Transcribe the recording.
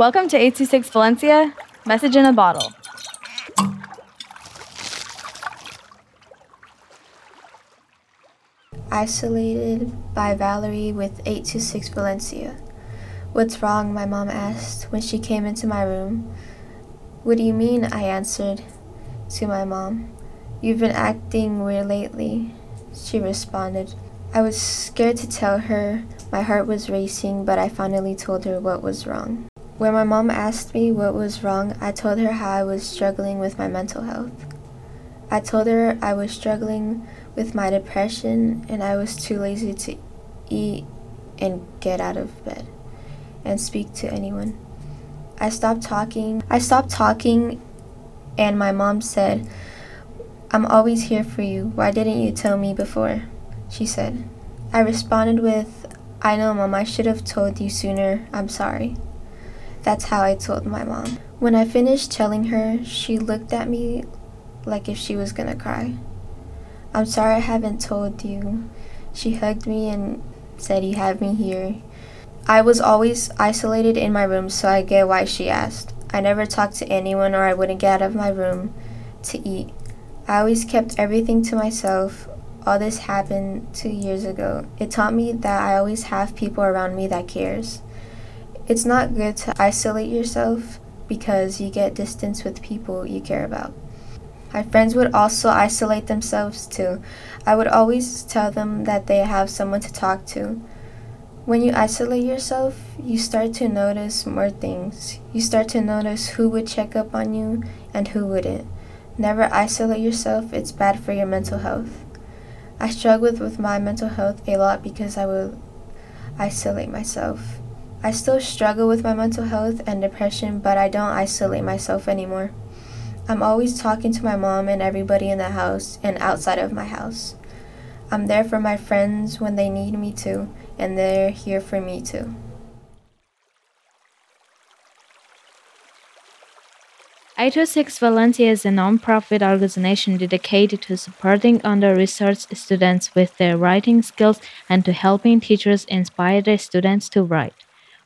Welcome to 826 Valencia, message in a bottle. Isolated by Valerye with 826 Valencia. What's wrong? My mom asked when she came into my room. What do you mean? I answered to my mom. You've been acting weird lately, she responded. I was scared to tell her. My heart was racing, but I finally told her what was wrong. When my mom asked me what was wrong, I told her how I was struggling with my mental health. I told her I was struggling with my depression and I was too lazy to eat and get out of bed and speak to anyone. I stopped talking. I stopped talking and my mom said, "I'm always here for you. Why didn't you tell me before?" she said. I responded with, "I know, mom. I should have told you sooner. I'm sorry." That's how I told my mom. When I finished telling her, she looked at me like if she was gonna cry. I'm sorry I haven't told you. She hugged me and said, You have me here. I was always isolated in my room, so I get why she asked. I never talked to anyone or I wouldn't get out of my room to eat. I always kept everything to myself. All this happened two years ago. It taught me that I always have people around me that cares. It's not good to isolate yourself because you get distance with people you care about. My friends would also isolate themselves too. I would always tell them that they have someone to talk to. When you isolate yourself, you start to notice more things. You start to notice who would check up on you and who wouldn't. Never isolate yourself, it's bad for your mental health. I struggled with my mental health a lot because I would isolate myself. I still struggle with my mental health and depression, but I don't isolate myself anymore. I'm always talking to my mom and everybody in the house and outside of my house. I'm there for my friends when they need me to, and they're here for me too. Eight oh Six Valencia is a non-profit organization dedicated to supporting under-resourced students with their writing skills and to helping teachers inspire their students to write.